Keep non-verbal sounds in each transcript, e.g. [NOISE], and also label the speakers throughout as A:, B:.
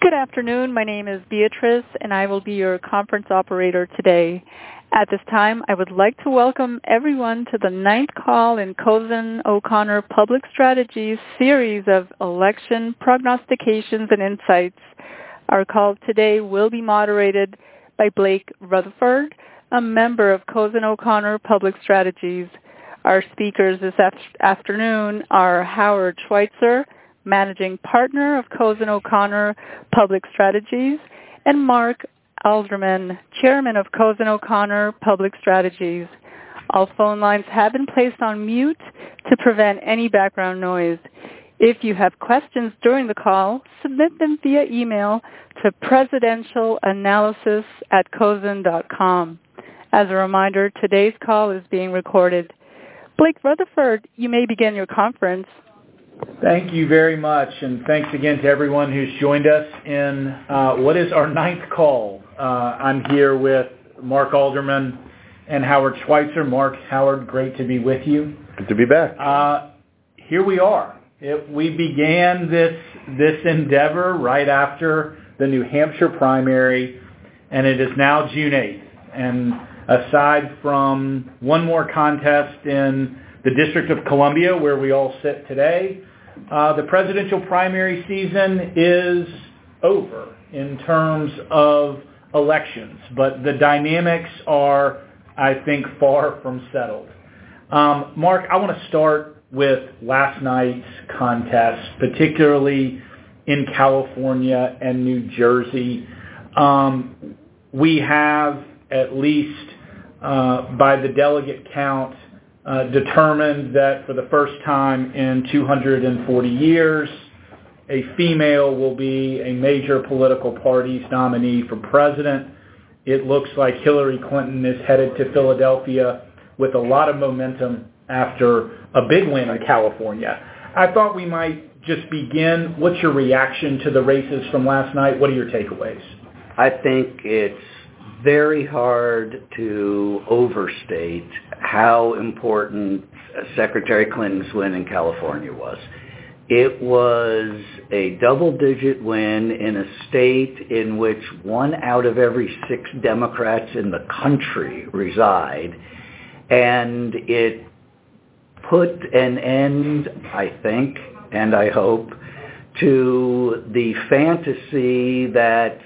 A: Good afternoon. My name is Beatrice, and I will be your conference operator today. At this time, I would like to welcome everyone to the ninth call in Cozen O'Connor Public Strategies series of election prognostications and insights. Our call today will be moderated by Blake Rutherford, a member of Cozen O'Connor Public Strategies. Our speakers this afternoon are Howard Schweitzer, Managing Partner of Cozen O'Connor Public Strategies, and Mark Alderman, Chairman of Cozen O'Connor Public Strategies. All phone lines have been placed on mute to prevent any background noise. If you have questions during the call, submit them via email to presidentialanalysis at cozen.com. As a reminder, today's call is being recorded. Blake Rutherford, you may begin your conference.
B: Thank you very much, and thanks again to everyone who's joined us in uh, what is our ninth call. Uh, I'm here with Mark Alderman and Howard Schweitzer. Mark, Howard, great to be with you.
C: Good to be back.
B: Uh, here we are. It, we began this this endeavor right after the New Hampshire primary, and it is now June 8th. And aside from one more contest in the District of Columbia, where we all sit today, uh, the presidential primary season is over in terms of elections, but the dynamics are, I think, far from settled. Um, Mark, I want to start with last night's contest, particularly in California and New Jersey. Um, we have at least uh, by the delegate count Uh, determined that for the first time in 240 years, a female will be a major political party's nominee for president. It looks like Hillary Clinton is headed to Philadelphia with a lot of momentum after a big win in California. I thought we might just begin. What's your reaction to the races from last night? What are your takeaways?
D: I think it's very hard to overstate how important Secretary Clinton's win in California was. It was a double-digit win in a state in which one out of every six Democrats in the country reside, and it put an end, I think, and I hope, to the fantasy that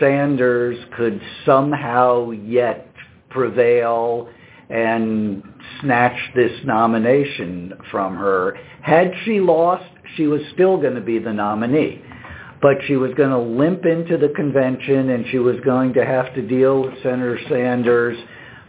D: Sanders could somehow yet prevail and snatch this nomination from her. Had she lost, she was still going to be the nominee. But she was going to limp into the convention and she was going to have to deal with Senator Sanders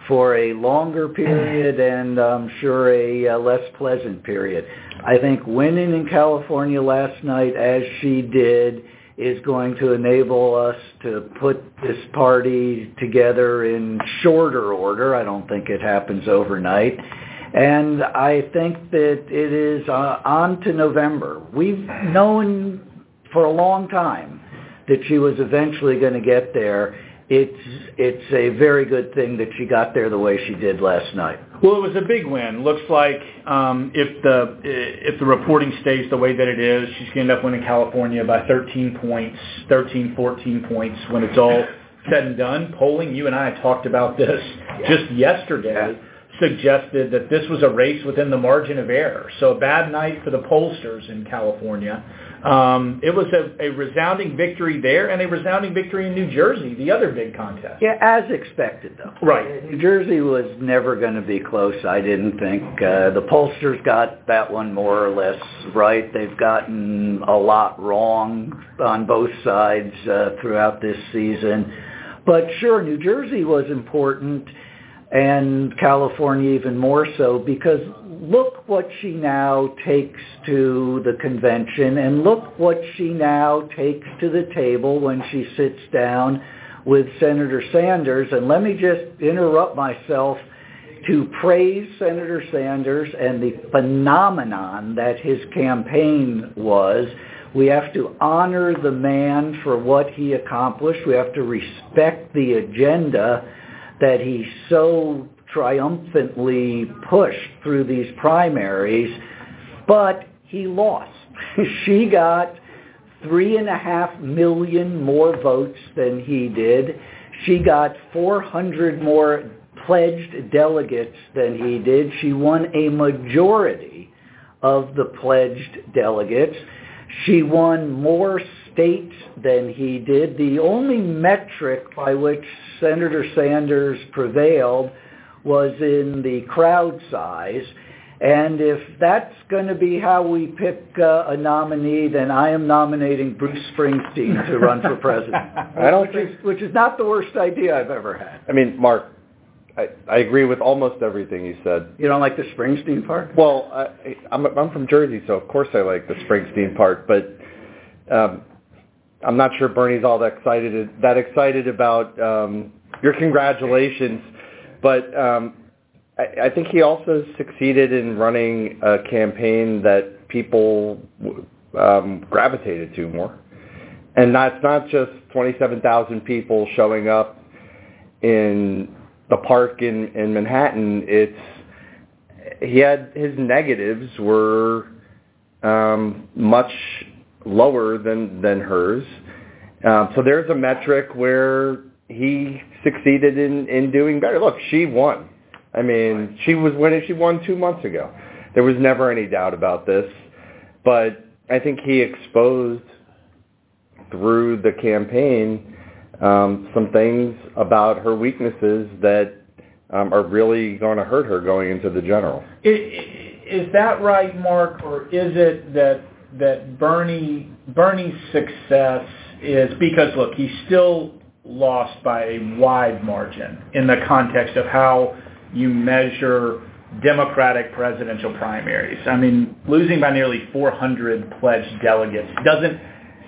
D: for a longer period [SIGHS] and I'm sure a uh, less pleasant period. I think winning in California last night as she did is going to enable us to put this party together in shorter order. I don't think it happens overnight. And I think that it is uh, on to November. We've known for a long time that she was eventually going to get there it's it's a very good thing that she got there the way she did last night.
B: Well, it was a big win. Looks like um, if the if the reporting stays the way that it is, she's going to end up winning California by 13 points, 13, 14 points when it's all said and done. Polling, you and I talked about this just yesterday, suggested that this was a race within the margin of error. So a bad night for the pollsters in California. Um, it was a, a resounding victory there and a resounding victory in New Jersey, the other big contest.
D: Yeah, as expected, though.
B: Right.
D: New Jersey was never going to be close, I didn't think. Uh, the pollsters got that one more or less right. They've gotten a lot wrong on both sides uh, throughout this season. But sure, New Jersey was important and California even more so because look what she now takes to the convention and look what she now takes to the table when she sits down with Senator Sanders. And let me just interrupt myself to praise Senator Sanders and the phenomenon that his campaign was. We have to honor the man for what he accomplished. We have to respect the agenda that he so triumphantly pushed through these primaries, but he lost. [LAUGHS] she got three and a half million more votes than he did. She got 400 more pledged delegates than he did. She won a majority of the pledged delegates. She won more states than he did. The only metric by which Senator Sanders prevailed was in the crowd size. And if that's going to be how we pick uh, a nominee, then I am nominating Bruce Springsteen to run for president. [LAUGHS] I don't which think, is, which is not the worst idea I've ever had.
C: I mean, Mark, I, I agree with almost everything you said.
D: You don't like the Springsteen part?
C: Well, I, I'm I'm from Jersey, so of course I like the Springsteen part, but um, I'm not sure Bernie's all that excited that excited about um, your congratulations, but um, I, I think he also succeeded in running a campaign that people um, gravitated to more, and that's not just 27,000 people showing up in the park in in Manhattan. It's he had his negatives were um, much lower than than hers. Um, so there's a metric where he succeeded in in doing better. Look, she won. I mean, she was winning. She won two months ago. There was never any doubt about this. But I think he exposed through the campaign um, some things about her weaknesses that um, are really going to hurt her going into the general.
B: Is that right, Mark, or is it that that Bernie Bernie's success is because look, he still lost by a wide margin in the context of how you measure Democratic presidential primaries. I mean, losing by nearly 400 pledged delegates doesn't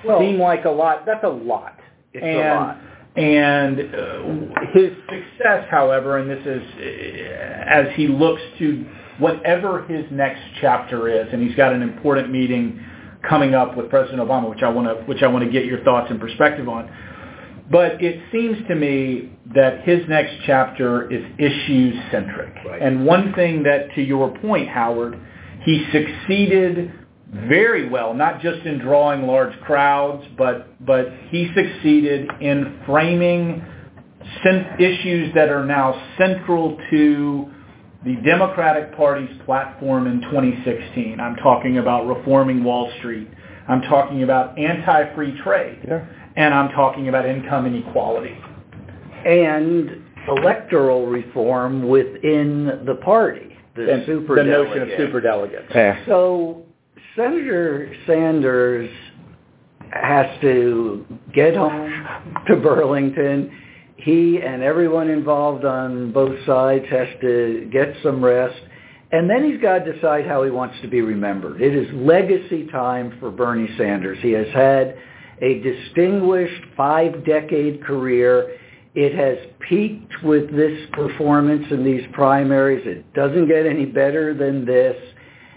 B: well, seem like a lot. That's a lot.
D: It's and, a lot.
B: And uh, his success, however, and this is uh, as he looks to whatever his next chapter is, and he's got an important meeting coming up with President Obama, which I want to which I want to get your thoughts and perspective on. But it seems to me that his next chapter is issue centric. Right. And one thing that, to your point, Howard, he succeeded very well, not just in drawing large crowds, but but he succeeded in framing issues that are now central to the Democratic Party's platform in 2016. I'm talking about reforming Wall Street. I'm talking about anti-free trade. Yeah. And I'm talking about income inequality.
D: And electoral reform within the party.
B: The, and super the notion of super delegates.
D: Yeah. So Senator Sanders has to get home to Burlington he and everyone involved on both sides has to get some rest. And then he's got to decide how he wants to be remembered. It is legacy time for Bernie Sanders. He has had a distinguished five-decade career. It has peaked with this performance in these primaries. It doesn't get any better than this.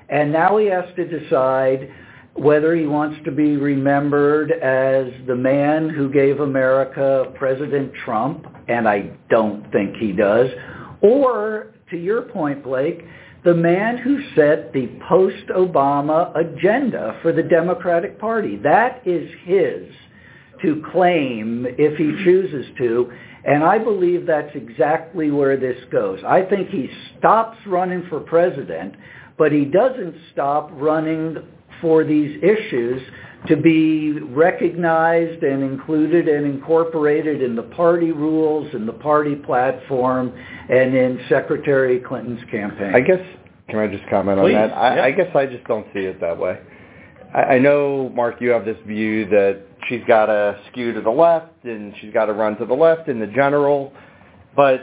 D: And now he has to decide whether he wants to be remembered as the man who gave America President Trump, and I don't think he does, or, to your point, Blake, the man who set the post-Obama agenda for the Democratic Party. That is his to claim if he chooses to, and I believe that's exactly where this goes. I think he stops running for president, but he doesn't stop running for these issues to be recognized and included and incorporated in the party rules, in the party platform, and in Secretary Clinton's campaign.
C: I guess, can I just comment
B: Please.
C: on that? I, yeah. I guess I just don't see it that way. I, I know, Mark, you have this view that she's got to skew to the left and she's got to run to the left in the general, but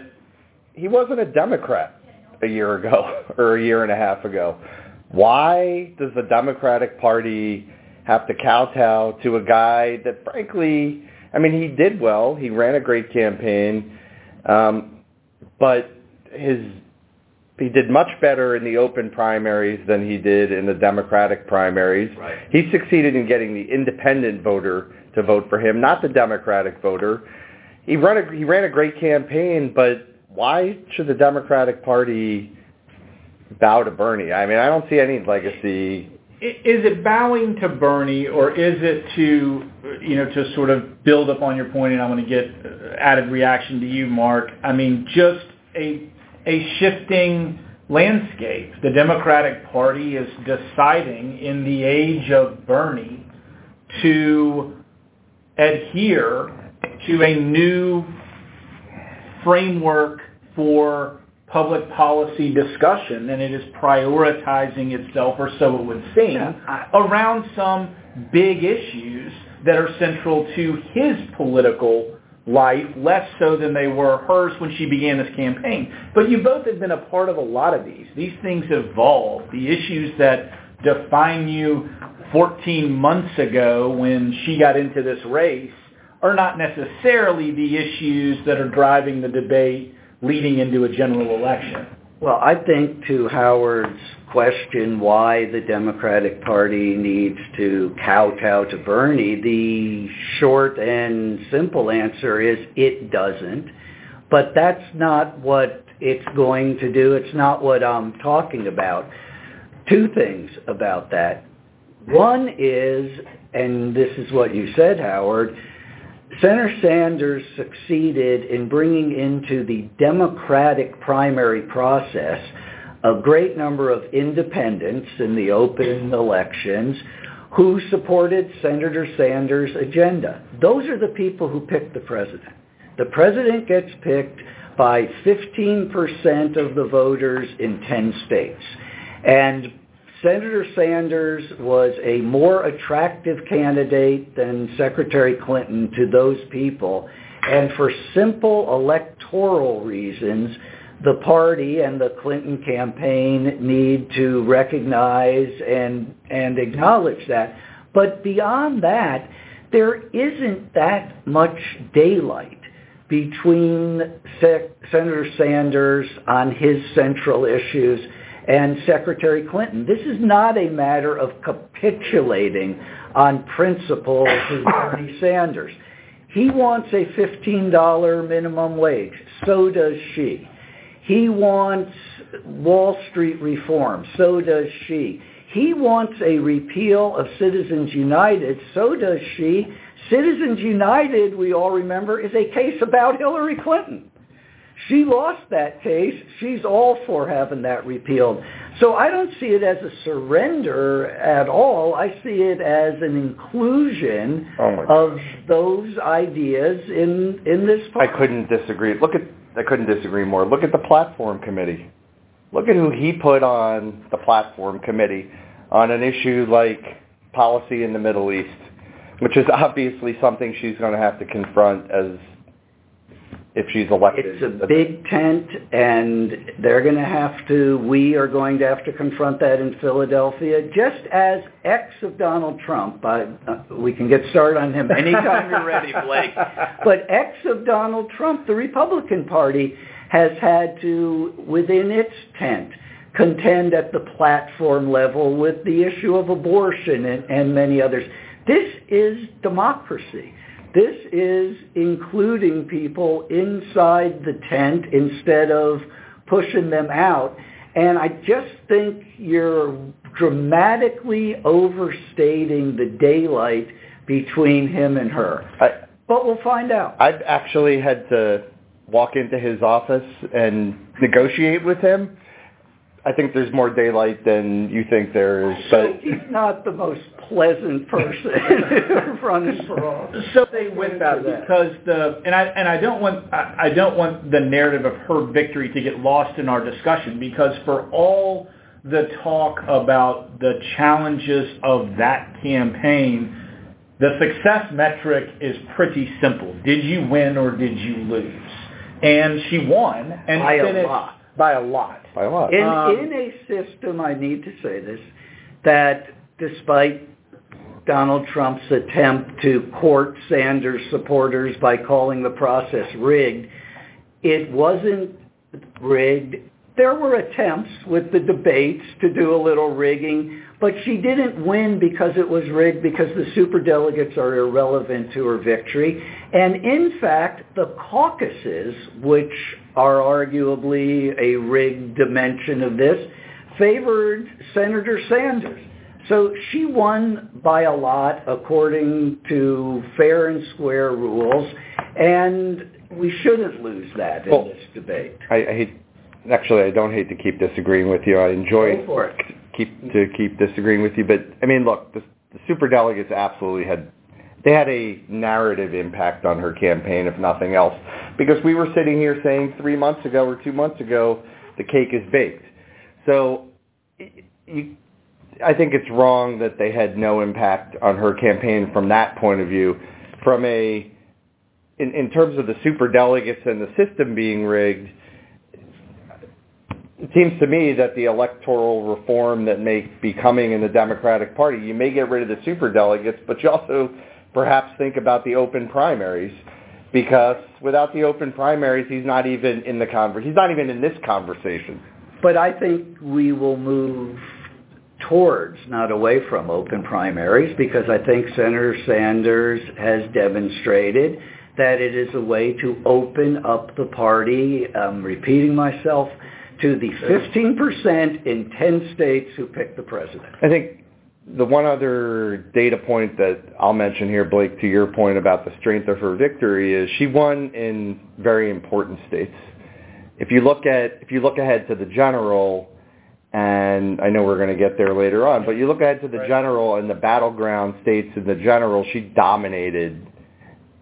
C: he wasn't a Democrat a year ago [LAUGHS] or a year and a half ago. Why does the Democratic Party have to kowtow to a guy that, frankly, I mean, he did well. He ran a great campaign, um, but his he did much better in the open primaries than he did in the Democratic primaries.
D: Right.
C: He succeeded in getting the independent voter to vote for him, not the Democratic voter. He ran a he ran a great campaign, but why should the Democratic Party bow to Bernie. I mean, I don't see any legacy
B: is it bowing to Bernie or is it to, you know, to sort of build up on your point and I want to get uh, added reaction to you, Mark. I mean, just a, a shifting landscape. The Democratic Party is deciding in the age of Bernie to adhere to a new framework for public policy discussion, and it is prioritizing itself, or so it would seem, around some big issues that are central to his political life, less so than they were hers when she began this campaign. But you both have been a part of a lot of these. These things evolve. The issues that define you 14 months ago when she got into this race are not necessarily the issues that are driving the debate leading into a general election.
D: Well, I think to Howard's question why the Democratic Party needs to kowtow to Bernie, the short and simple answer is it doesn't. But that's not what it's going to do. It's not what I'm talking about. Two things about that. One is, and this is what you said, Howard, Senator Sanders succeeded in bringing into the Democratic primary process a great number of independents in the open elections who supported Senator Sanders' agenda. Those are the people who picked the president. The president gets picked by 15% of the voters in 10 states. And Senator Sanders was a more attractive candidate than Secretary Clinton to those people. And for simple electoral reasons, the party and the Clinton campaign need to recognize and, and acknowledge that. But beyond that, there isn't that much daylight between Se- Senator Sanders on his central issues and Secretary Clinton. This is not a matter of capitulating on principle to Bernie [COUGHS] Sanders. He wants a $15 minimum wage. So does she. He wants Wall Street reform. So does she. He wants a repeal of Citizens United. So does she. Citizens United, we all remember, is a case about Hillary Clinton. She lost that case. She's all for having that repealed. So I don't see it as a surrender at all. I see it as an inclusion
C: Oh
D: of those ideas in in this. Book.
C: I couldn't disagree. Look at I couldn't disagree more. Look at the platform committee. Look at who he put on the platform committee on an issue like policy in the Middle East, which is obviously something she's going to have to confront as if she's elected.
D: It's a big tent, and they're going to have to, we are going to have to confront that in Philadelphia, just as ex of Donald Trump. I, uh, we can get started on him anytime you're ready, Blake. [LAUGHS] But ex of Donald Trump, the Republican Party has had to, within its tent, contend at the platform level with the issue of abortion and, and many others. This is democracy. This is including people inside the tent instead of pushing them out. And I just think you're dramatically overstating the daylight between him and her.
C: I,
D: But we'll find out.
C: I've actually had to walk into his office and negotiate with him. I think there's more daylight than you think there is.
D: So
C: But
D: he's not the most pleasant person running for office.
B: So they with that because the and I and I don't want I, I don't want the narrative of her victory to get lost in our discussion because for all the talk about the challenges of that campaign, the success metric is pretty simple. Did you win or did you lose? And she won and
D: By a lot.
B: by a lot.
C: By a lot.
D: In,
B: Um,
D: in a system, I need to say this, that despite Donald Trump's attempt to court Sanders supporters by calling the process rigged, it wasn't rigged. There were attempts with the debates to do a little rigging, but she didn't win because it was rigged because the superdelegates are irrelevant to her victory. And in fact, the caucuses, which are arguably a rigged dimension of this, favored Senator Sanders. So she won by a lot according to fair and square rules, and we shouldn't lose that in
C: Well,
D: this debate.
C: I, I hate. Actually, I don't hate to keep disagreeing with you. I enjoy
D: it.
C: keep to keep disagreeing with you, but I mean, look, the, the super delegates absolutely had they had a narrative impact on her campaign, if nothing else, because we were sitting here saying three months ago or two months ago the cake is baked. So, you, I think it's wrong that they had no impact on her campaign from that point of view. From a in, in terms of the super delegates and the system being rigged, it seems to me that the electoral reform that may be coming in the Democratic Party, you may get rid of the super delegates, but you also perhaps think about the open primaries because without the open primaries, he's not even in the conver- he's not even in this conversation.
D: But I think we will move towards, not away from open primaries, because I think Senator Sanders has demonstrated that it is a way to open up the party, I'm repeating myself, to the 15% in 10 states who pick the president.
C: I think the one other data point that I'll mention here, Blake, to your point about the strength of her victory is she won in very important states. If you look at if you look ahead to the general, and I know we're going to get there later on, but you look ahead to the
B: Right.
C: general and the battleground states in the general, she dominated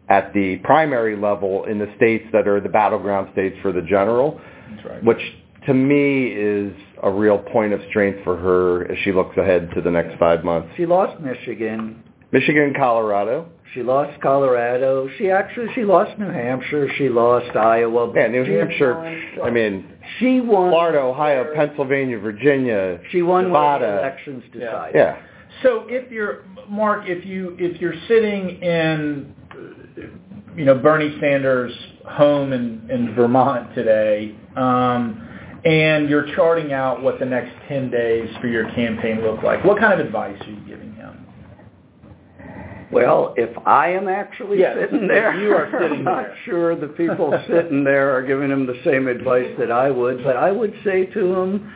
C: at the primary level in the states that are the battleground states for the general
B: That's right.
C: which to me is a real point of strength for her as she looks ahead to the next five months.
D: She lost Michigan.
C: Michigan, and Colorado.
D: She lost Colorado. She actually she lost New Hampshire. She lost Iowa.
C: Yeah, New Hampshire.
D: won-
C: I mean,
D: she won.
C: Florida, Ohio, Pennsylvania, Virginia.
D: She won where the
C: Nevada.
D: elections decided.
C: Yeah.
B: So if you're Mark, if you if you're sitting in you know Bernie Sanders' home in in Vermont today, um, and you're charting out what the next ten days for your campaign look like, what kind of advice are you giving him?
D: Well, if I am actually
B: Yes,
D: sitting there,
B: you are sitting there. [LAUGHS]
D: I'm not
B: there.
D: sure the people sitting there are giving him the same advice that I would, but I would say to him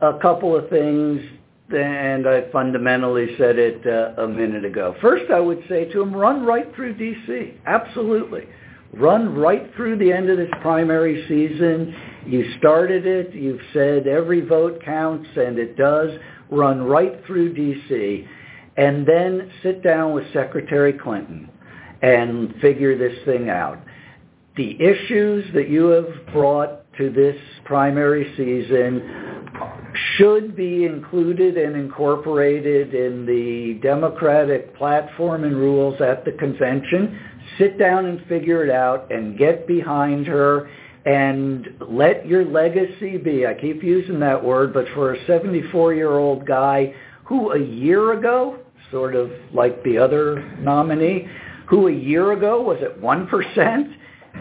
D: a couple of things, and I fundamentally said it uh, a minute ago. First, I would say to him, run right through D.C. Absolutely. Run right through the end of this primary season. You started it. You've said every vote counts, and it does. Run right through D.C and then sit down with Secretary Clinton and figure this thing out. The issues that you have brought to this primary season should be included and incorporated in the Democratic platform and rules at the convention. Sit down and figure it out and get behind her and let your legacy be, I keep using that word, but for a 74-year-old guy who a year ago, sort of like the other nominee, who a year ago was at 1%,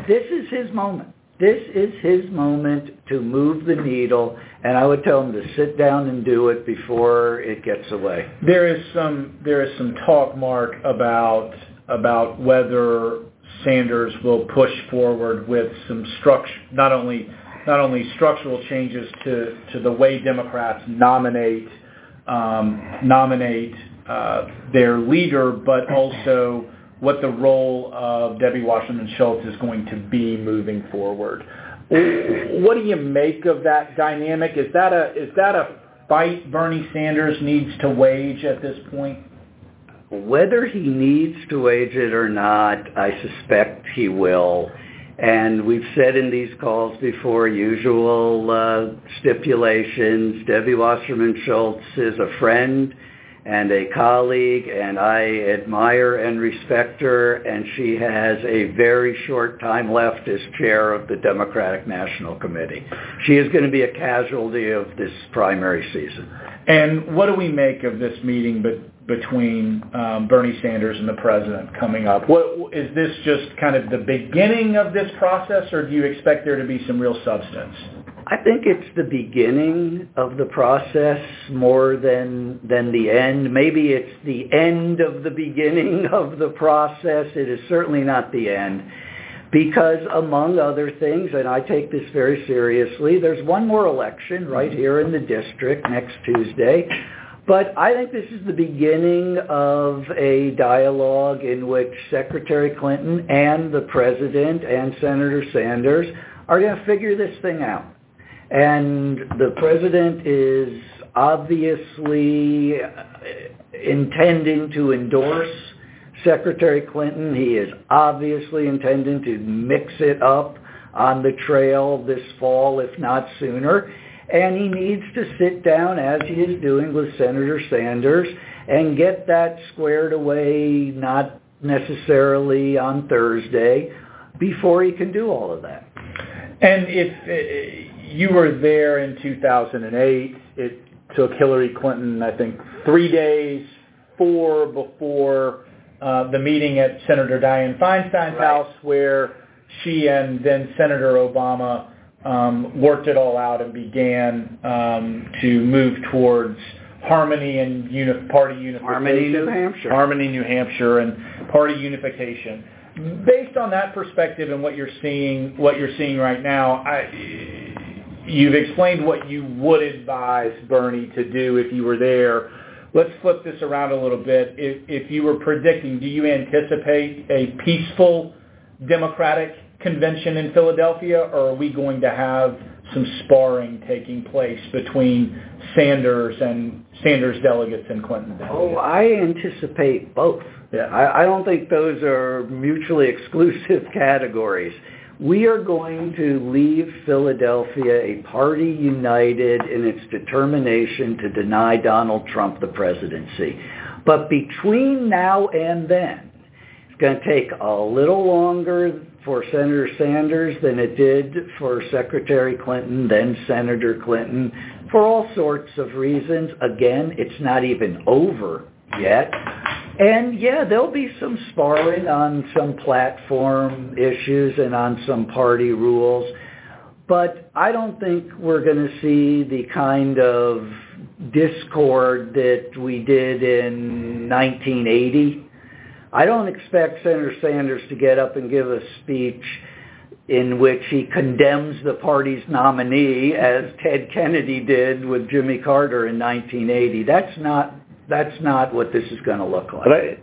D: this is his moment. This is his moment to move the needle, and I would tell him to sit down and do it before it gets away.
B: There is some there is some talk, Mark, about about whether Sanders will push forward with some not only not only structural changes to the way Democrats nominate um, nominate uh, their leader, but also what the role of Debbie Wasserman Schultz is going to be moving forward. What do you make of that dynamic? Is that a is that a fight Bernie Sanders needs to wage at this point?
D: Whether he needs to wage it or not, I suspect he will. And we've said in these calls before, usual uh, stipulations. Debbie Wasserman Schultz is a friend and a colleague, and I admire and respect her, and she has a very short time left as chair of the Democratic National Committee. She is going to be a casualty of this primary season.
B: And what do we make of this meeting be- between um, Bernie Sanders and the president coming up? What is this just kind of the beginning of this process, or do you expect there to be some real substance?
D: I think it's the beginning of the process more than than the end. Maybe it's the end of the beginning [LAUGHS] of the process. It is certainly not the end. Because among other things, and I take this very seriously, there's one more election right here in the district next Tuesday. But I think this is the beginning of a dialogue in which Secretary Clinton and the President and Senator Sanders are going to figure this thing out. And the President is obviously uh, intending to endorse Secretary Clinton. He is obviously intending to mix it up on the trail this fall, if not sooner. And he needs to sit down, as he is doing with Senator Sanders, and get that squared away, not necessarily on Thursday, before he can do all of that.
B: And if uh, you were there in 2008, it took Hillary Clinton, I think, three days, four before uh, the meeting at Senator Dianne Feinstein's right. house, where she and then Senator Obama um, worked it all out and began um, to move towards harmony and uni- party unification.
D: Harmony, New Hampshire.
B: Harmony, New Hampshire, and party unification. Based on that perspective and what you're seeing, what you're seeing right now, I, you've explained what you would advise Bernie to do if you were there. Let's flip this around a little bit. If, if you were predicting, do you anticipate a peaceful Democratic convention in Philadelphia, or are we going to have some sparring taking place between Sanders and Sanders delegates and Clinton delegates?
D: Oh, I anticipate both.
B: Yeah.
D: I, I don't think those are mutually [LAUGHS] exclusive categories. We are going to leave Philadelphia a party united in its determination to deny Donald Trump the presidency. But between now and then, it's going to take a little longer for Senator Sanders than it did for Secretary Clinton, then Senator Clinton, for all sorts of reasons. Again, it's not even over yet. And yeah, there'll be some sparring on some platform issues and on some party rules. But I don't think we're going to see the kind of discord that we did in 1980 I don't expect Senator Sanders to get up and give a speech in which he condemns the party's nominee as Ted Kennedy did with Jimmy Carter in 1980. That's not that's not what this is going to look like.
C: But I,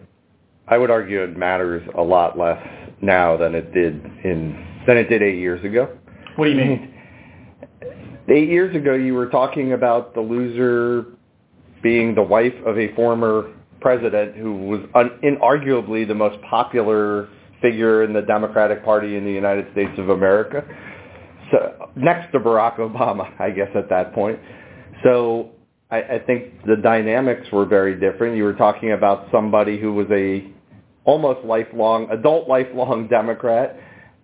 C: I would argue it matters a lot less now than it did in than it did eight years ago.
B: What do you mean? [LAUGHS]
C: Eight years ago, you were talking about the loser being the wife of a former president who was un- inarguably the most popular figure in the Democratic Party in the United States of America. So next to Barack Obama, [LAUGHS] I guess at that point. So I, I think the dynamics were very different. You were talking about somebody who was a almost lifelong, adult lifelong Democrat.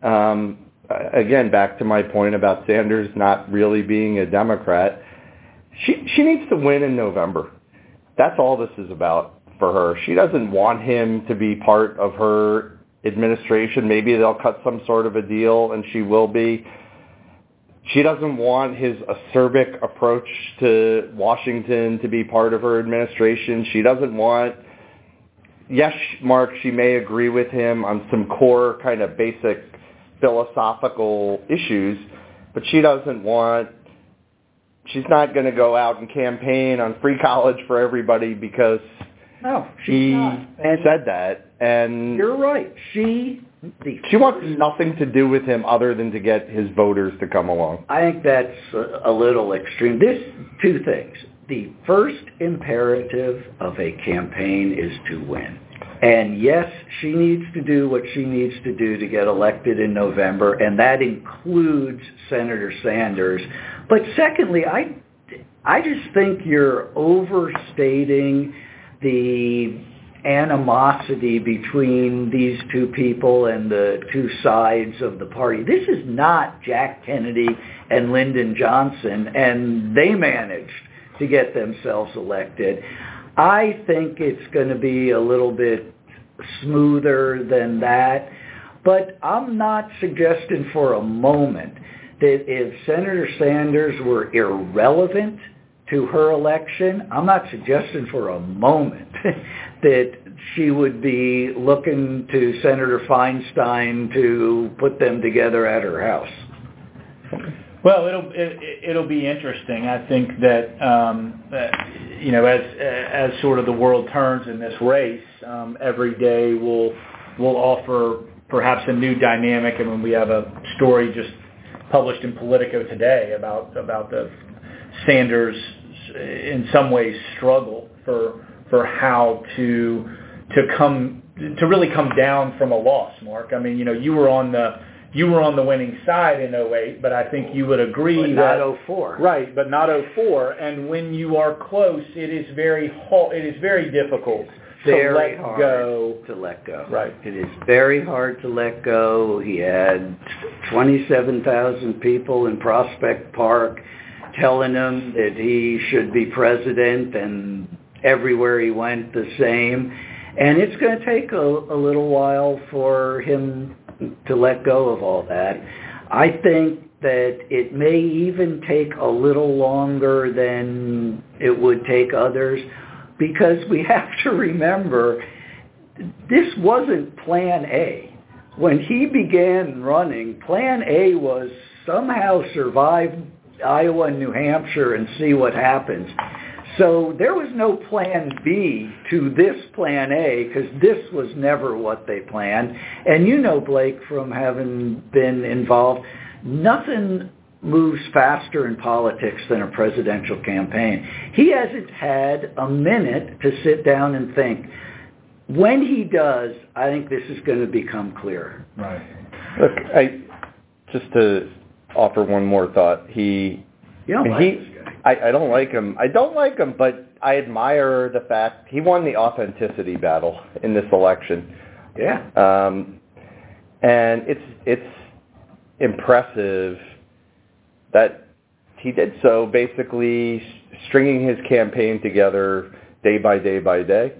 C: Um, again, back to my point about Sanders not really being a Democrat. She she needs to win in November. That's all this is about for her. She doesn't want him to be part of her administration. Maybe they'll cut some sort of a deal and she will be. She doesn't want his acerbic approach to Washington to be part of her administration. She doesn't want, yes, Mark, she may agree with him on some core kind of basic philosophical issues, but she doesn't want she's not going to go out and campaign on free [LAUGHS] college for everybody because
D: no,
C: she said that, and
D: you're right. She
C: she wants nothing to do with him other than to get his voters to come along.
D: I think that's a, a little extreme. This two things. The first imperative of a campaign is to win. And yes, she needs to do what she needs to do to get elected in November, and that includes Senator Sanders. But secondly, I, I just think you're overstating the animosity between these two people and the two sides of the party. This is not Jack Kennedy and Lyndon Johnson, and they managed to get themselves elected. I think it's going to be a little bit smoother than that, but I'm not suggesting for a moment that if Senator Sanders were irrelevant to her election, I'm not suggesting for a moment [LAUGHS] that she would be looking to Senator Feinstein to put them together at her house.
B: Well, it'll it, it'll be interesting. I think that um, that you know, as as sort of the world turns in this race, um, every day will will offer perhaps a new dynamic. And when we have a story just published in Politico today about about the Sanders, in some ways, struggle for for how to to come to really come down from a loss. Mark, I mean, you know, you were on the you were on the winning side in 08, but I think you would agree
D: but
B: that
D: not 04.
B: right, but not 04. And when you are close, it is very ho- it is very difficult
D: very
B: to let
D: hard
B: go.
D: to let go.
B: Right.
D: It is very hard to let go. He had 27,000 people in Prospect Park telling him that he should be president and everywhere he went the same. And it's going to take a, a little while for him to let go of all that. I think that it may even take a little longer than it would take others because we [LAUGHS] have to remember this wasn't plan A. When he began running, plan A was somehow survive Iowa and New Hampshire and see what happens. So there was no plan B to this plan A because this was never what they planned. And you know, Blake, from having been involved, nothing moves faster in politics than a presidential campaign. He hasn't had a minute to sit down and think. When he does, I think this is going to become clear.
B: Right.
C: Look, I just to offer one more thought. He,
D: you don't
C: he,
D: like this guy.
C: I, I don't like him. I don't like him, but I admire the fact he won the authenticity battle in this election.
D: Yeah.
C: Um, and it's it's impressive that he did so, basically stringing his campaign together day by day by day.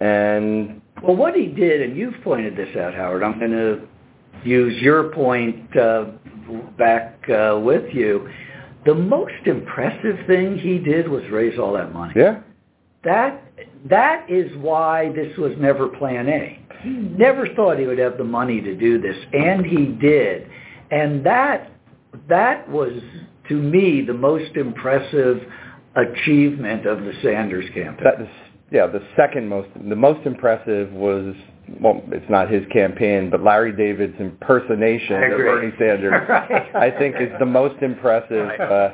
C: And
D: well, what he did, and you've pointed this out, Howard. I'm going to use your point uh, back uh, with you. The most impressive thing he did was raise all that money.
C: Yeah.
D: That that is why this was never Plan A. He never thought he would have the money to do this, and he did. And that that was to me the most impressive achievement of the Sanders campaign.
C: That is, yeah, the second most, the most impressive was, well, it's not his campaign, but Larry David's impersonation of Bernie Sanders, [LAUGHS]
D: right.
C: I think is the most impressive uh,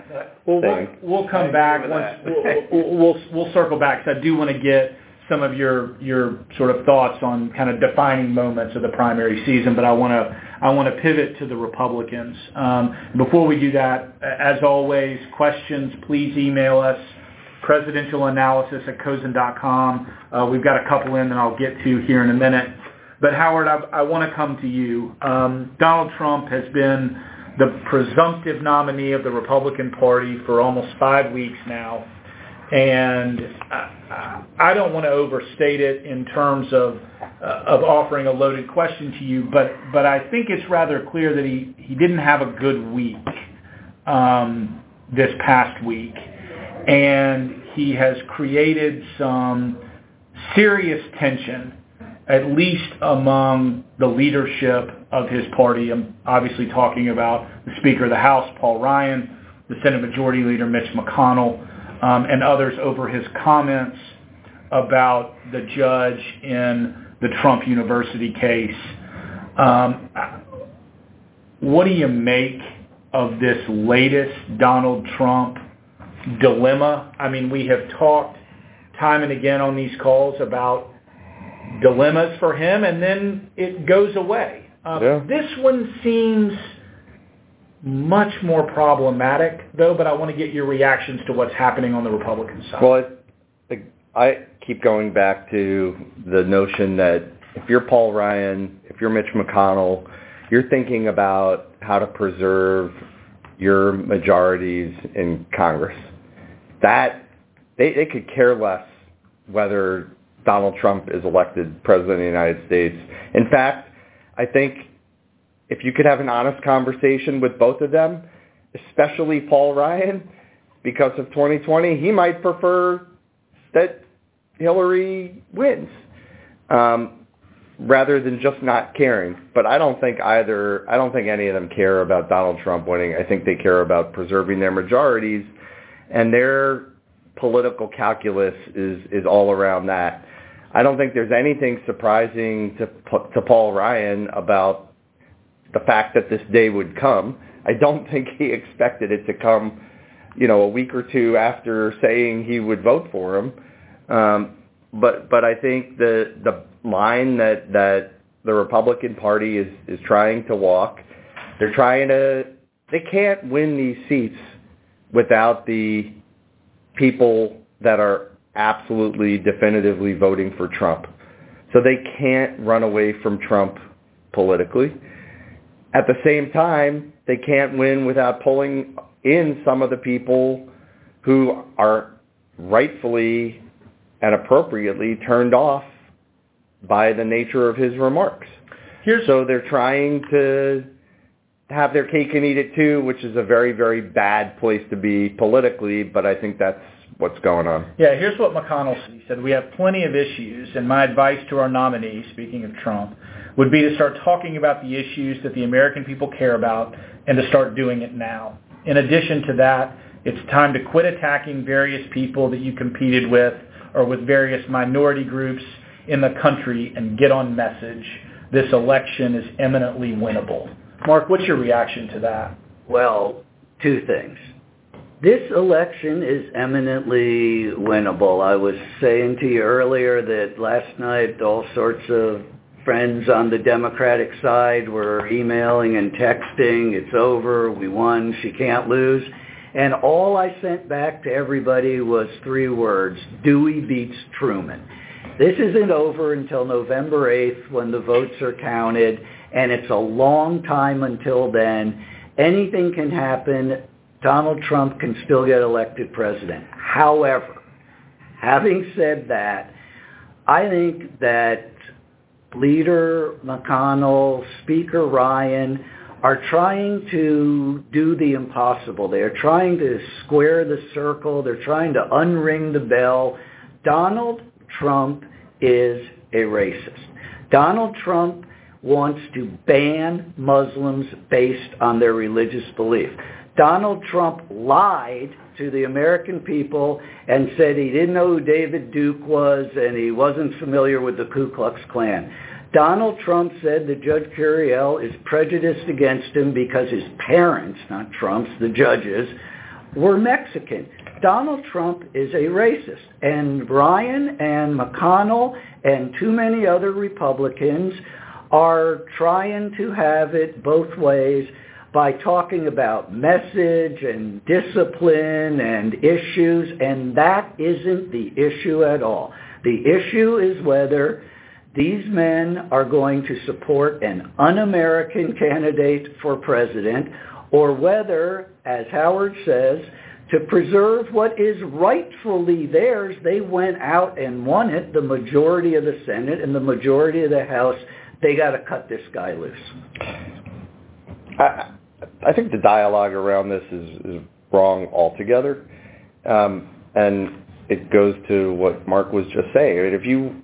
B: Well,
C: thing.
B: we'll, we'll come back once. We'll, we'll, we'll we'll circle back because I do want to get some of your your sort of thoughts on kind of defining moments of the primary season, but I want to I want to pivot to the Republicans. Um, before we do that, as always, questions please email us presidentialanalysis at cozen.com. Uh, we've got a couple in that I'll get to here in a minute. But Howard, I, I want to come to you. Um, Donald Trump has been the presumptive nominee of the Republican Party for almost five weeks now. And I, I don't want to overstate it in terms of uh, of offering a loaded question to you, but but I think it's rather clear that he, he didn't have a good week um, this past week, and he has created some serious tension, at least among the leadership of his party. I'm obviously talking about the Speaker of the House, Paul Ryan, the Senate Majority Leader, Mitch McConnell, um, and others over his comments about the judge in the Trump University case. Um, what do you make of this latest Donald Trump dilemma? I mean, we have talked time and again on these calls about dilemmas for him, and then it goes away. Um,
C: Yeah.
B: This one seems much more problematic, though, but I want to get your reactions to what's happening on the Republican side.
C: Well, I, I keep going back to the notion that if you're Paul Ryan, if you're Mitch McConnell, you're thinking about how to preserve your majorities in Congress. That they, they could care less whether Donald Trump is elected president of the United States. In fact, I think if you could have an honest conversation with both of them, especially Paul Ryan, because of 2020, he might prefer that Hillary wins um, rather than just not caring. But I don't think either. I don't think any of them care about Donald Trump winning. I think they care about preserving their majorities, and they're political calculus is is all around that. I don't think there's anything surprising to to Paul Ryan about the fact that this day would come. I don't [LAUGHS] think he expected it to come, you know, a week or two after saying he would vote for him. Um, but but I think the the line that that the Republican Party is is trying to walk, they're trying to they can't win these seats without the people that are absolutely definitively voting for Trump. So they can't run away from Trump politically. At the same time, they can't win without pulling in some of the people who are rightfully and appropriately turned off by the nature of his remarks. Here's, so they're trying to have their cake and eat it too, which is a very, very bad place to be politically, but I think that's what's going on.
B: Yeah, here's what McConnell said. He said, we have plenty of issues, and my advice to our nominee, speaking of Trump, would be to start talking about the issues that the American people care about and to start doing it now. In addition to that, it's time to quit attacking various people that you competed with or with various minority groups in the country and get on message. This election is eminently winnable. Mark, what's your reaction to that?
D: Well, two things. This election is eminently winnable. I was saying to you earlier that last night all sorts of friends on the Democratic side were emailing and texting, it's over, we won, she can't lose. And all I sent back to everybody was three words, Dewey beats Truman. This isn't over until November 8th when the votes are counted and it's a long time until then. Anything can happen. Donald Trump can still get elected president. However, having said that, I think that Leader McConnell, Speaker Ryan are trying to do the impossible. They are trying to square the circle. They're trying to unring the bell. Donald Trump is a racist. Donald Trump wants to ban Muslims based on their religious belief. Donald Trump lied to the American people and said he didn't know who David Duke was and he wasn't familiar with the Ku Klux Klan. Donald Trump said that Judge Curiel is prejudiced against him because his parents, not Trump's, the judges, were Mexican. Donald Trump is a racist. And Ryan and McConnell and too many other Republicans are trying to have it both ways by talking about message and discipline and issues, and that isn't the issue at all. The issue is whether these men are going to support an un-American candidate for president or whether, as Howard says, to preserve what is rightfully theirs, they went out and won it, the majority of the Senate and the majority of the House they got to cut this guy loose.
C: I, I think the dialogue around this is, is wrong altogether. Um, and it goes to what Mark was just saying. I mean, if you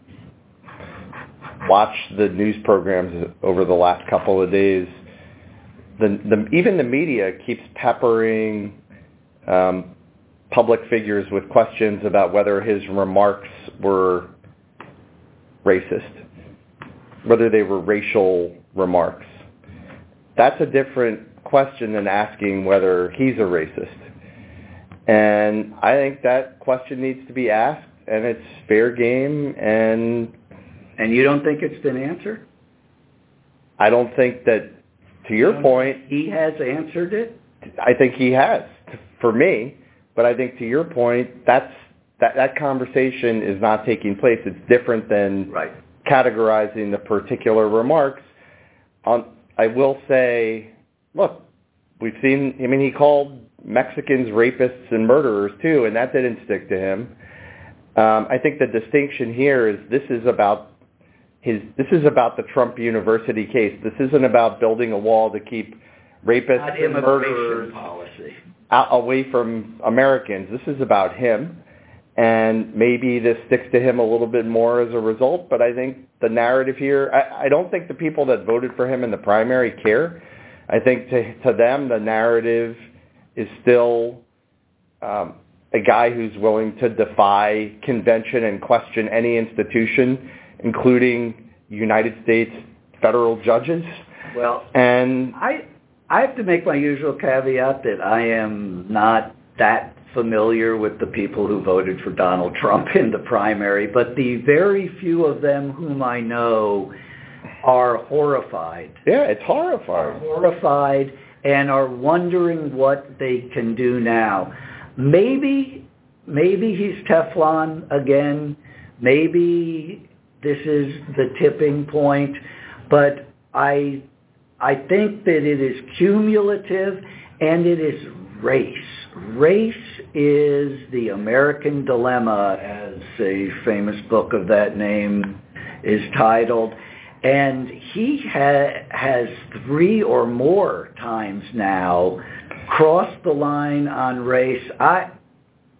C: watch the news programs over the last couple of days, the, the, even the media keeps peppering um, public figures with questions about whether his remarks were racist whether they were racial remarks. That's a different question than asking whether he's a racist. And I think that question needs to be asked, and it's fair game. And
D: and you don't think it's been answered?
C: I don't think that. To your point,
D: he has answered it.
C: I think he has, for me. But I think to your point, that's that that conversation is not taking place. It's different than
D: right
C: categorizing the particular remarks. On, I will say, look, we've seen, I mean, he called Mexicans rapists and murderers too, and that didn't stick to him. Um, I think the distinction here is this is about his, this is about the Trump University case. This isn't about building a wall to keep rapists and murderers
D: policy.
C: Away from Americans. This is about him and maybe this sticks to him a little bit more as a result. But I think the narrative here, I, I don't think the people that voted for him in the primary care. I think to to them the narrative is still um, a guy who's willing to defy convention and question any institution, including United States federal judges.
D: Well,
C: And
D: I I have to make my usual caveat that I am not that familiar with the people who voted for Donald Trump in the primary, but the very few of them whom I know are horrified.
C: yeah, it's horrifying.
D: horrified and are wondering what they can do now. Maybe maybe he's Teflon again. Maybe this is the tipping point, but I I think that it is cumulative and it is race. Race is the American dilemma, as a famous book of that name is titled. And he ha- has three or more times now crossed the line on race. I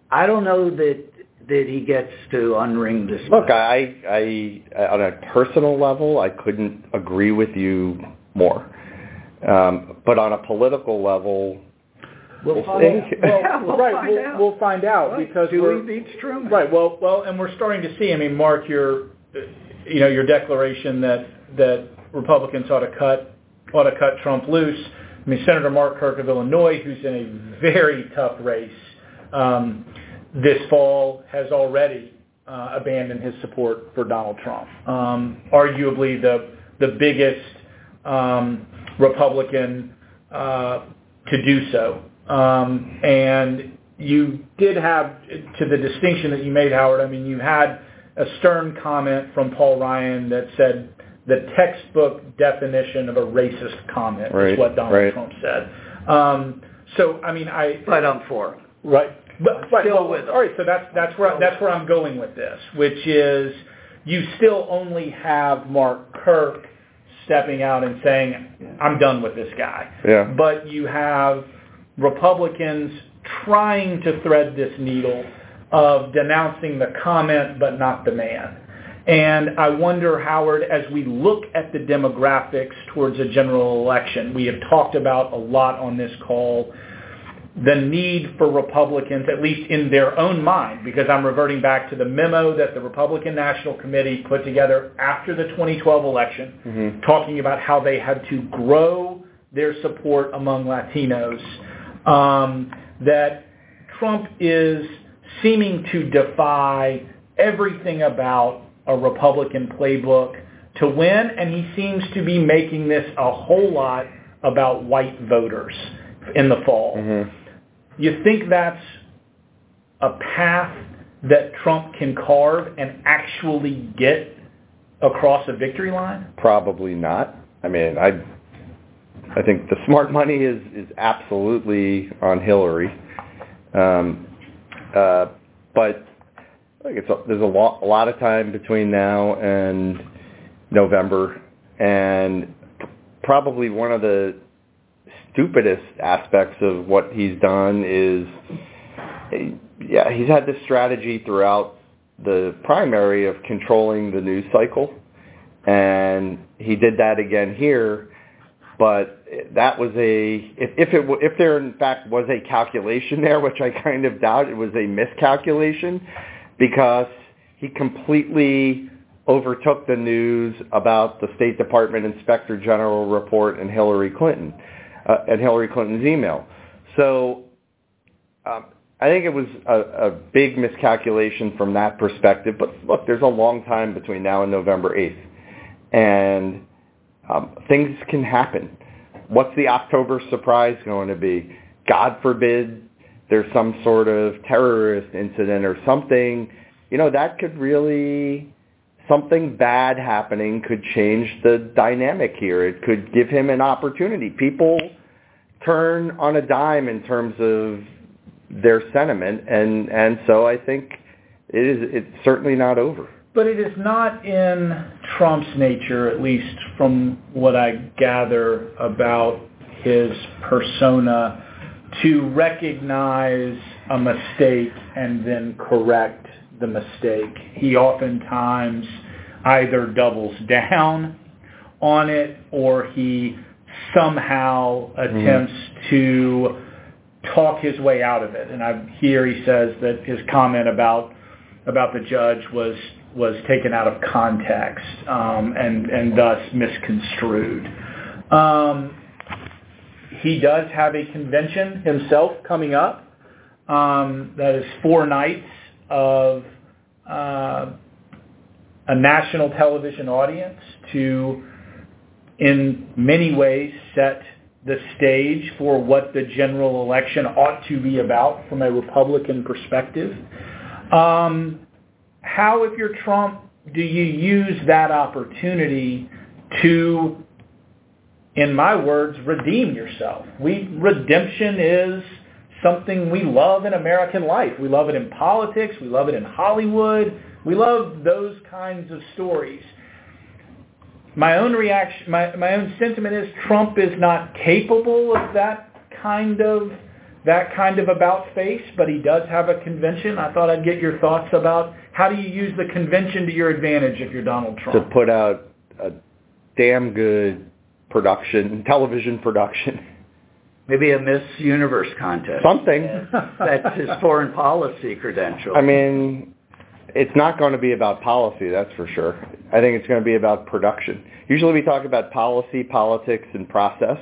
D: I don't know that that he gets to unring this.
C: Look. I, I, on a personal level, I couldn't agree with you more. Um, but on a political level,
D: we'll out. [LAUGHS]
B: Well, right,
D: find
B: we'll,
D: out.
B: we'll find out
D: Right.
B: because
D: Dewey
B: we're
D: beats Truman.
B: right. Well, well, and we're starting to see. I mean, Mark, your, you know, your declaration that that Republicans ought to cut ought to cut Trump loose. I mean, Senator Mark Kirk of Illinois, who's in a very tough race um, this fall, has already uh, abandoned his support for Donald Trump. Um, arguably the the biggest um, Republican uh, to do so. Um, and you did have, to the distinction that you made, Howard, I mean, you had a stern comment from Paul Ryan that said the textbook definition of a racist comment is what Donald. Trump said. Um, so, I mean, I,
D: But I'm for him.
B: Right. But,
D: Still
B: well,
D: with 'em.
B: all right, so that's that's where that's where I'm going with this, which is you still only have Mark Kirk stepping out and saying, "I'm done with this guy."
C: Yeah.
B: But you have Republicans trying to thread this needle of denouncing the comment but not the man. And I wonder, Howard, as we look at the demographics towards a general election, we have talked about a lot on this call the need for Republicans, at least in their own mind, because I'm reverting back to the memo that the Republican National Committee put together after the 2012 election,
C: Mhm.
B: talking about how they had to grow their support among Latinos, that Trump is seeming to defy everything about a Republican playbook to win, and he seems to be making this a whole lot about white voters in the fall.
C: Mhm.
B: You think that's a path that Trump can carve and actually get across a victory line?
C: Probably not. I mean, I I think the smart money is is absolutely on Hillary, um, uh, but like it's a, there's a lot a lot of time between now and November, and probably one of the stupidest aspects of what he's done is, yeah, he's had this strategy throughout the primary of controlling the news cycle and he did that again here. But that was a if if it if there in fact was a calculation there, which I kind of doubt, it was a miscalculation because he completely overtook the news about the State Department Inspector General report and Hillary Clinton uh, and Hillary Clinton's email. So um, I think it was a, a big miscalculation from that perspective. But look, there's a long time between now and November 8th and um, things can happen. What's the October surprise going to be? God forbid there's some sort of terrorist incident or something. You know, that could really, something bad happening could change the dynamic here. It could give him an opportunity. People turn on a dime in terms of their sentiment, and, and so I think it is, it's certainly not over.
B: But it is not in Trump's nature, at least from what I gather about his persona, to recognize a mistake and then correct the mistake. He oftentimes either doubles down on it or he somehow attempts mm-hmm. to talk his way out of it. And I here he says that his comment about about the judge was was taken out of context um, and thus misconstrued. Um, he does have a convention himself coming up. Um, that is four nights of uh, a national television audience to, in many ways, set the stage for what the general election ought to be about from a Republican perspective. How, if you're Trump, do you use that opportunity to, in my words, redeem yourself? We redemption is something we love in American life. We love it in politics. We love it in Hollywood. We love those kinds of stories. My own reaction, my, my own sentiment is Trump is not capable of that kind of that kind of about face, but he does have a convention. I thought I'd get your thoughts about how do you use the convention to your advantage if you're Donald Trump?
C: To put out a damn good production, television production. [LAUGHS]
D: Maybe a Miss Universe contest.
C: Something. [LAUGHS]
D: That's his foreign policy credential.
C: I mean, it's not going to be about policy, that's for sure. I think it's going to be about production. Usually we talk about policy, politics, and process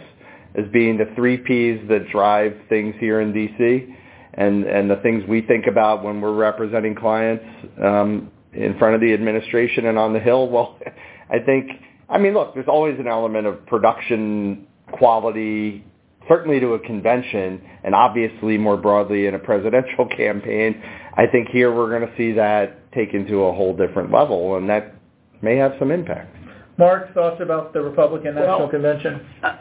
C: as being the three Ps that drive things here in DC and, and the things we think about when we're representing clients um, in front of the administration and on the Hill. [LAUGHS] Well, I think, I mean, look, there's always an element of production quality certainly to a convention and obviously more broadly in a presidential [LAUGHS] campaign. I think here we're going to see that taken to a whole different level, and that may have some impact.
B: Mark, thoughts about the Republican National
D: Well,
B: Convention?
D: uh,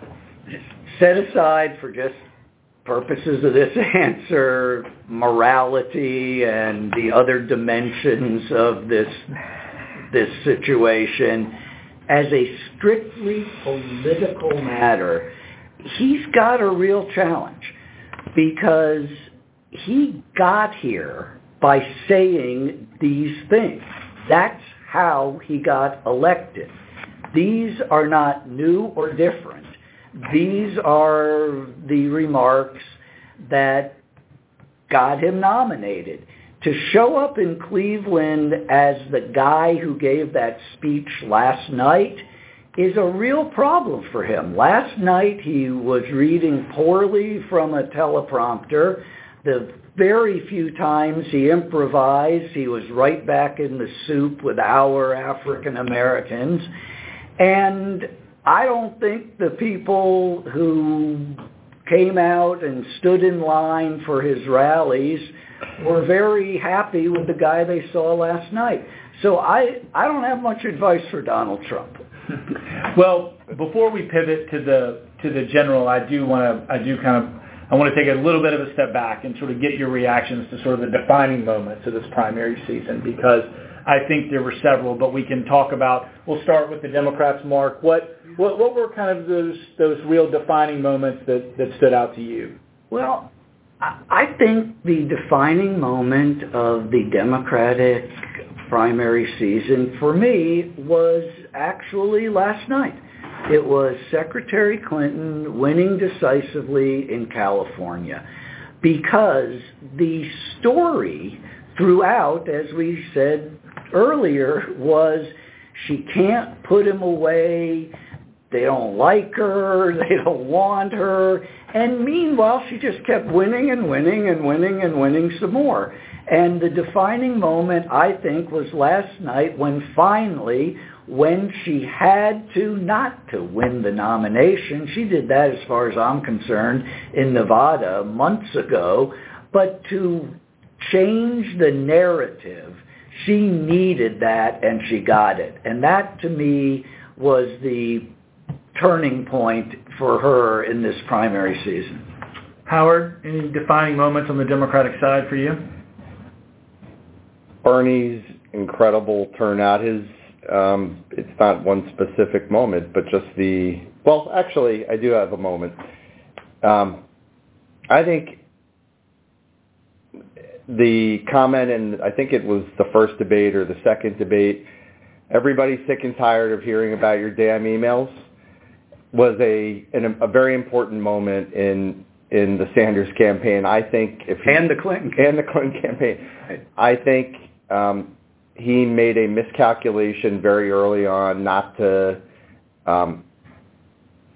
D: set aside for just purposes of this [LAUGHS] answer morality and the other dimensions of this this situation. As a strictly political matter he's got a real challenge because he got here by saying these things. That's how he got elected. These are not new or different these are the remarks that got him nominated. To show up in Cleveland as the guy who gave that speech last night is a real problem for him. Last night he was reading poorly from a teleprompter. The very few times he improvised, he was right back in the soup with our African Americans. And I don't think the people who came out and stood in line for his rallies were very happy with the guy they saw last night. So I, I don't have much advice for Donald Trump. [LAUGHS]
B: well, before we pivot to the to the general, I do want to I do kind of I want to take a little bit of a step back and sort of get your reactions to sort of the defining moments of this primary season because I think there were several, but we can talk about. We'll start with the Democrats. Mark, what what, what were kind of those those real defining moments that that stood out to you?
D: Well, I I think the defining moment of the Democratic primary season for me was actually last night. It was Secretary Clinton winning decisively in California because the story throughout, as we said earlier, was she can't put him away. They don't like her. [LAUGHS] They don't want her. And meanwhile, she just kept winning and winning and winning and winning some more. And the defining moment, I think, was last night when finally, when she had to not to win the nomination, she did that as far as I'm concerned in Nevada months ago, but to change the narrative, she needed that and she got it. And that to me was the turning point for her in this primary season.
B: Howard, any defining moments on the Democratic side for you?
C: Bernie's incredible turnout. His um, it's not one specific moment, but just the well, actually, I do have a moment. Um, I think the comment, and I think it was the first debate or the second debate. Everybody's sick and tired of hearing about your damn emails. Was a an, a very important moment in in the Sanders campaign. I think if
D: he, and the Clinton
C: and the Clinton campaign, I think um, he made a miscalculation very early on not to um,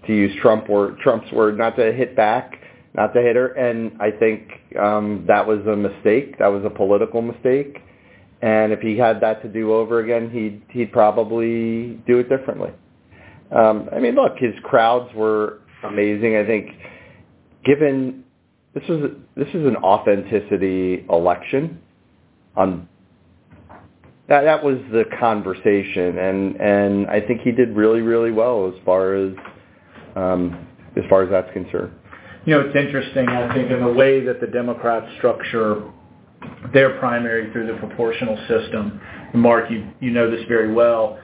C: to use Trump word, Trump's word, not to hit back, not to hit her, and I think um, that was a mistake. That was a political mistake, and if he had that to do over again, he'd he'd probably do it differently. Um, I mean, look, his crowds were amazing. I think, given this was this is an authenticity election, on that that was the conversation, and and I think he did really really well as far as um, as far as that's concerned.
B: You know, it's interesting. I think in the way that the Democrats structure their primary through the proportional system. Mark, you you know this very well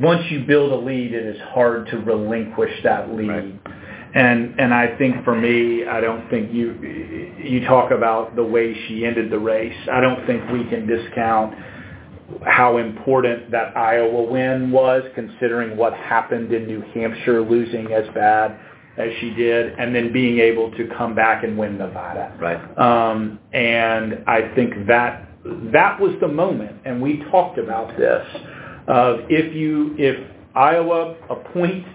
B: once you build a lead, it is hard to relinquish that lead. Right. And and I think for me, I don't think you you talk about the way she ended the race. I don't think we can discount how important that Iowa win was, considering what happened in New Hampshire, losing as bad as she did, and then being able to come back and win Nevada.
D: Right.
B: Um, and I think that that was the moment, and we talked about this of if you if Iowa a point,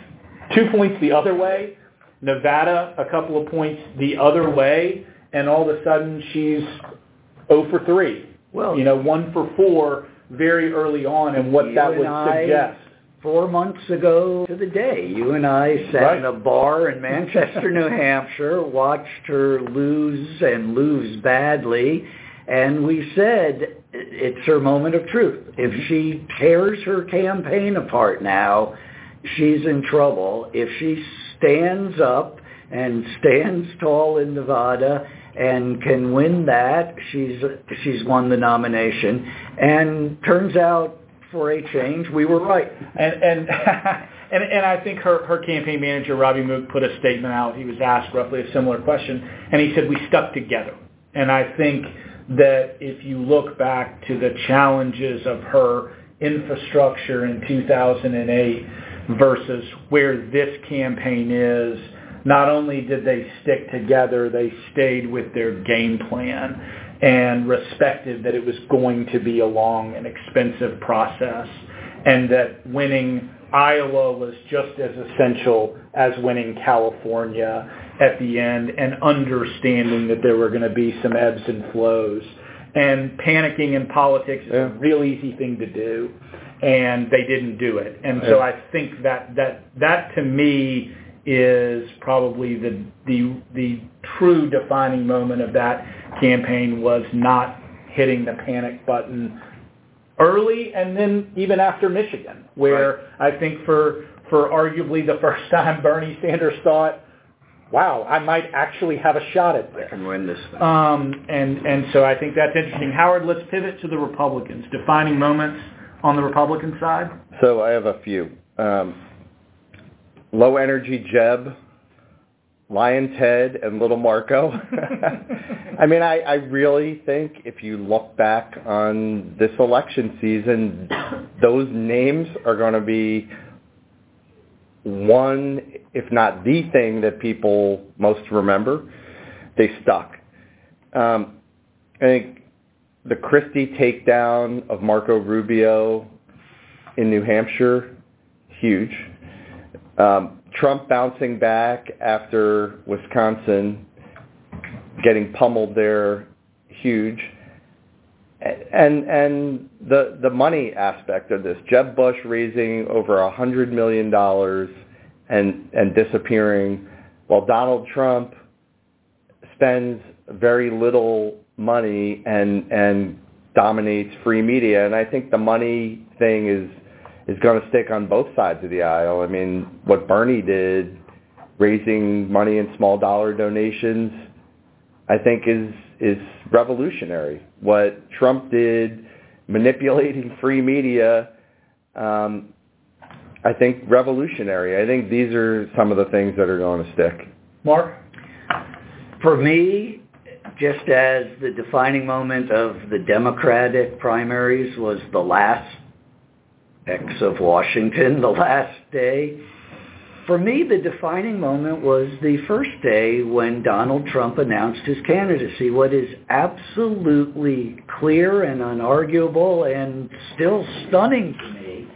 B: two points the other way, Nevada a couple of points the other way, and all of a sudden she's 0 for 3. Well, you know, 1 for 4 very early on, and what that would I, suggest.
D: Four months ago to the day, you and I sat right. in a bar in Manchester, New Hampshire, watched her lose and lose badly, and we said it's her moment of truth. If she tears her campaign apart now, she's in trouble. If she stands up and stands tall in Nevada and can win that, she's she's won the nomination. And turns out, for a change, we were right.
B: And and [LAUGHS] and, and I think her her campaign manager Robbie Mook put a statement out. He was asked roughly a similar question, and he said we stuck together. And I think that if you look back to the challenges of her infrastructure in 2008 versus where this campaign is, not only did they stick together, they stayed with their game plan and respected that it was going to be a long and expensive process and that winning Iowa was just as essential as winning California at the end and understanding that there were going to be some ebbs and flows. And panicking in politics is a real easy thing to do, and they didn't do it. And yeah. so I think that that that to me is probably the the the true defining moment of that campaign was not hitting the panic button early and then even after Michigan, where right. I think for for arguably the first time Bernie Sanders thought wow, I might actually have a shot at this.
D: I can win this thing.
B: Um, and, and so I think that's interesting. Howard, let's pivot to the Republicans. Defining moments on the Republican side?
C: So I have a few. Um, low energy Jeb, Lyin' Ted, and Little Marco. [LAUGHS] I mean, I, I really think if you look back on this election season, those names are going to be one, if not the thing that people most remember. They stuck. Um, I think the Christie takedown of Marco Rubio in New Hampshire, huge. Um, Trump bouncing back after Wisconsin, getting pummeled there, huge. And and the the money aspect of this, Jeb Bush raising over a hundred million dollars and and disappearing, while Donald Trump spends very little money and and dominates free media. And I think the money thing is is going to stick on both sides of the aisle. I mean, what Bernie did, raising money in small dollar donations, I think is is revolutionary. What Trump did, manipulating [LAUGHS] free media, um, I think revolutionary. I think these are some of the things that are going to stick.
B: Mark?
D: For me, just as the defining moment of the Democratic primaries was the last X of Washington, the [LAUGHS] last day, for me, the defining moment was the first day when Donald Trump announced his candidacy. What is absolutely clear and unarguable and still stunning to me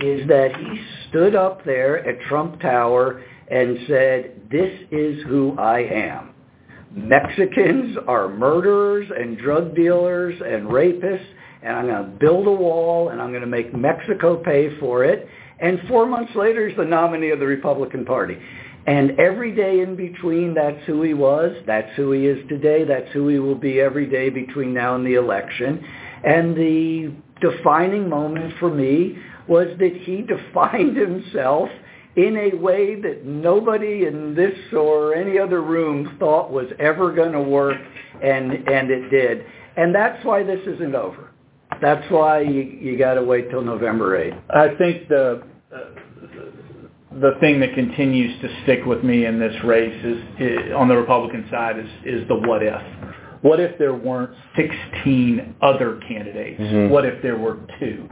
D: is that he stood up there at Trump Tower and said, this is who I am. Mexicans are murderers and drug dealers and rapists, and I'm going to build a wall and I'm going to make Mexico pay for it and four months later, he's the nominee of the Republican Party. And every day in between, that's who he was. That's who he is today. That's who he will be every day between now and the election. And the defining moment for me was that he [LAUGHS] defined himself in a way that nobody in this or any other room thought was ever going to work, and, and it did. And that's why this isn't over. That's why you, you got to wait till November 8th.
B: I think the the thing that continues to stick with me in this race is, is on the Republican side is is the what if. What if there weren't 16 other candidates? Mm-hmm. What if there were two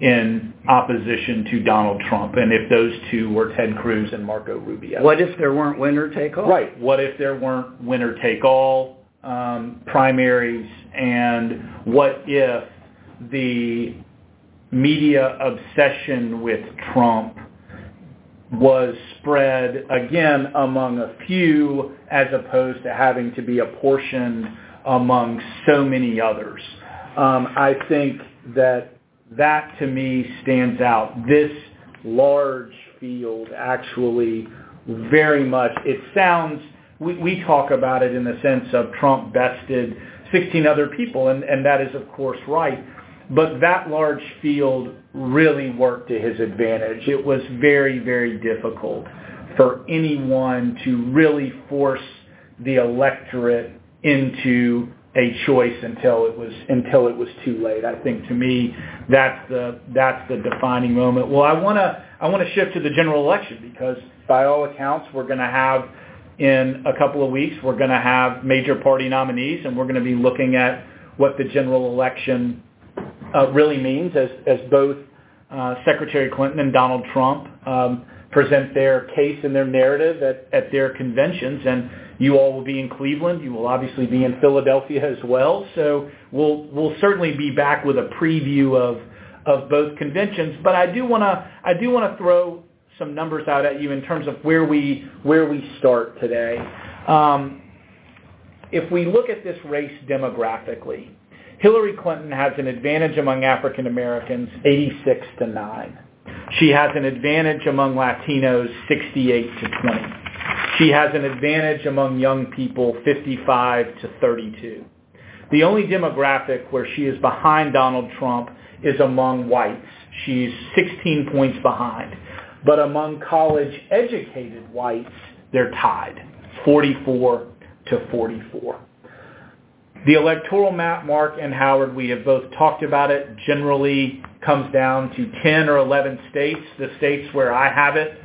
B: in opposition to Donald Trump, and if those two were Ted Cruz and Marco Rubio?
D: What if there weren't winner take all?
B: Right. What if there weren't winner take all um, primaries, and what if the media obsession with Trump was spread again among a few as opposed to having to be apportioned among so many others. Um, I think that that to me stands out. This large field actually very much, it sounds, we, we talk about it in the sense of Trump bested 16 other people, and, and that is of course right. But that large field really worked to his advantage. It was very, very difficult for anyone to really force the electorate into a choice until it was until it was too late. I think to me that's the that's the defining moment. Well, I want to I want to shift to the general election because by all accounts we're going to have in a couple of weeks we're going to have major party nominees and we're going to be looking at what the general election really means as, both uh, Secretary Clinton and Donald Trump um, present their case and their narrative at, their conventions. And you all will be in Cleveland. You will obviously be in Philadelphia as well. So we'll certainly be back with a preview of both conventions. But I do want to throw some numbers out at you in terms of where we where we start today. Um, if we look at this race demographically, Hillary Clinton has an advantage among African Americans 86 to 9. She has an advantage among Latinos 68 to 20. She has an advantage among young people 55 to 32. The only demographic where she is behind Donald Trump is among whites. She's 16 points behind. But among college educated whites, they're tied, 44 to 44. The electoral map, Mark and Howard, we have both talked about it, generally comes down to 10 or 11 states, the states where I have it,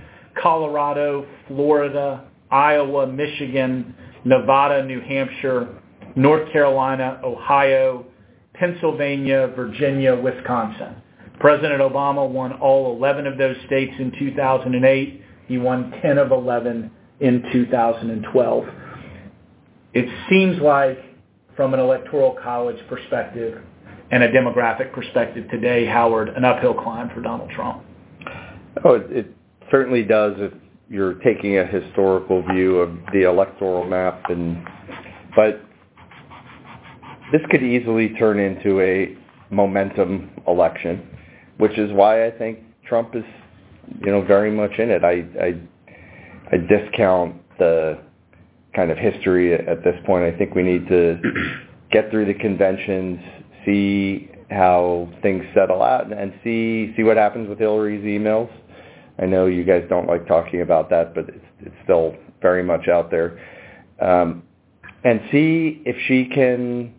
B: Colorado, Florida, Iowa, Michigan, Nevada, New Hampshire, North Carolina, Ohio, Pennsylvania, Virginia, Wisconsin. President Obama won all 11 of those states in 2008. He won 10 of 11 in 2012. It seems like from an electoral college perspective and a demographic perspective today, Howard, an uphill climb for Donald Trump?
C: Oh, it, it certainly does if you're taking a historical view of the electoral map. And but this could easily turn into a momentum election, which is why I think Trump is, you know, very much in it. I I, I discount the kind of history at this point. I think we need to get through the conventions, see how things settle out, and see see what happens with Hillary's emails. I know you guys don't like talking about that, but it's, it's still very much out there. Um, and see if she can.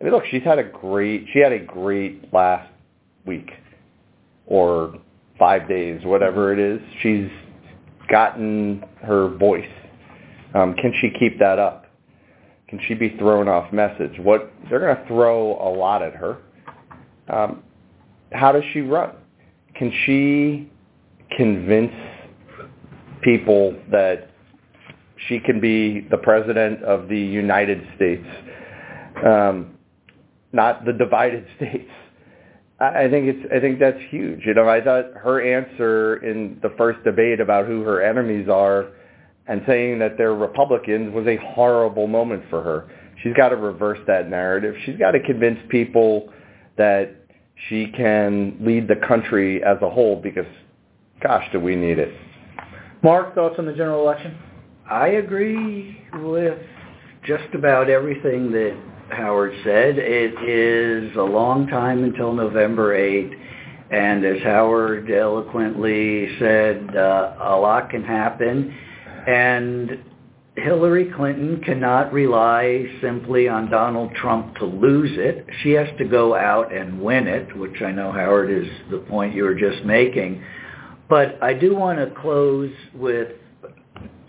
C: I mean, look, she's had a great. She had a great last week, or five days, whatever it is. She's gotten her voice um, can she keep that up? Can she be thrown off message? What they're going to throw a lot at her. Um, how does she run? Can she convince people that she can be the president of the United States, um, not the divided [LAUGHS] states. I think it's I think that's huge. You know, I thought her answer in the first debate about who her enemies are and saying that they're Republicans was a horrible moment for her. She's got to reverse that narrative. She's got to convince people that she can lead the country as a whole because gosh, do we need it.
B: Mark, thoughts on the general election?
D: I agree with just about everything that Howard said. It is a long time until November 8th. And as Howard eloquently said, uh, a lot can happen. And Hillary Clinton cannot rely simply on Donald Trump to lose it. She has to go out and win it, which I know, Howard, is the point you were just making. But I do want to close with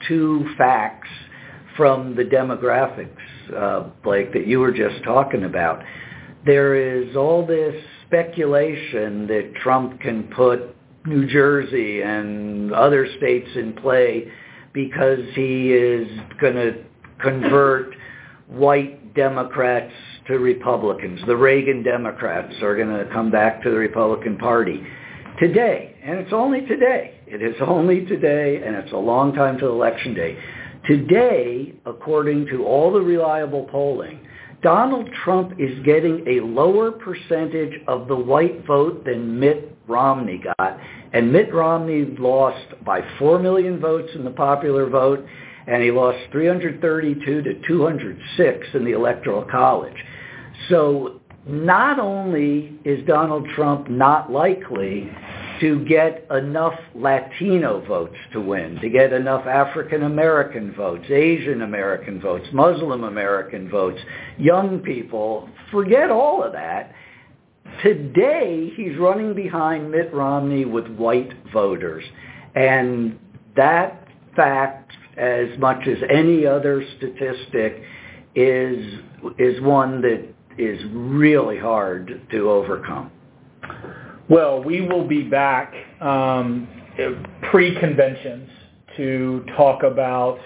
D: two facts from the demographics, uh, Blake, that you were just talking about. There is all this speculation that Trump can put New Jersey and other states in play because he is going to convert white Democrats to Republicans. The Reagan Democrats are going to come back to the Republican Party today, and it's only today. It is only today, and it's a long time to election day. Today, according to all the reliable polling, Donald Trump is getting a lower percentage of the white vote than Mitt Romney got. And Mitt Romney lost by 4 million votes in the popular vote, and he lost 332 to 206 in the Electoral College. So not only is Donald Trump not likely to get enough Latino votes to win, to get enough African American votes, Asian American votes, Muslim American votes, young people. Forget all of that. Today, he's running behind Mitt Romney with white voters. And that fact, as much as any other statistic, is, is one that is really hard to overcome.
B: Well, we will be back um, pre-conventions to talk about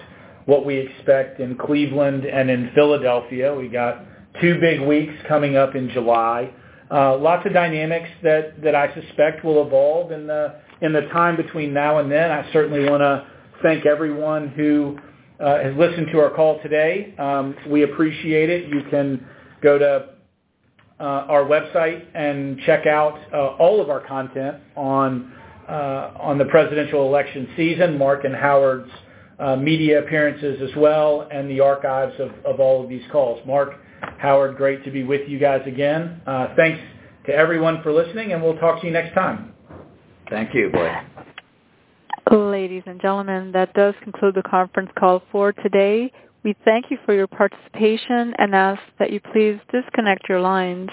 B: what we expect in Cleveland and in Philadelphia. We got two big weeks coming up in July. Uh, lots of dynamics that, that I suspect will evolve in the in the time between now and then. I certainly want to thank everyone who uh, has listened to our call today. Um, we appreciate it. You can go to uh, our website and check out uh, all of our content on uh, on the presidential election season, Mark and Howard's media appearances as well, and the archives of, of all of these calls. Mark, Howard, great to be with you guys again. Uh, thanks to everyone for listening, and we'll talk to you next time.
D: Thank you, boy.
A: Ladies and gentlemen, that does conclude the conference call for today. We thank you for your participation and ask that you please disconnect your lines.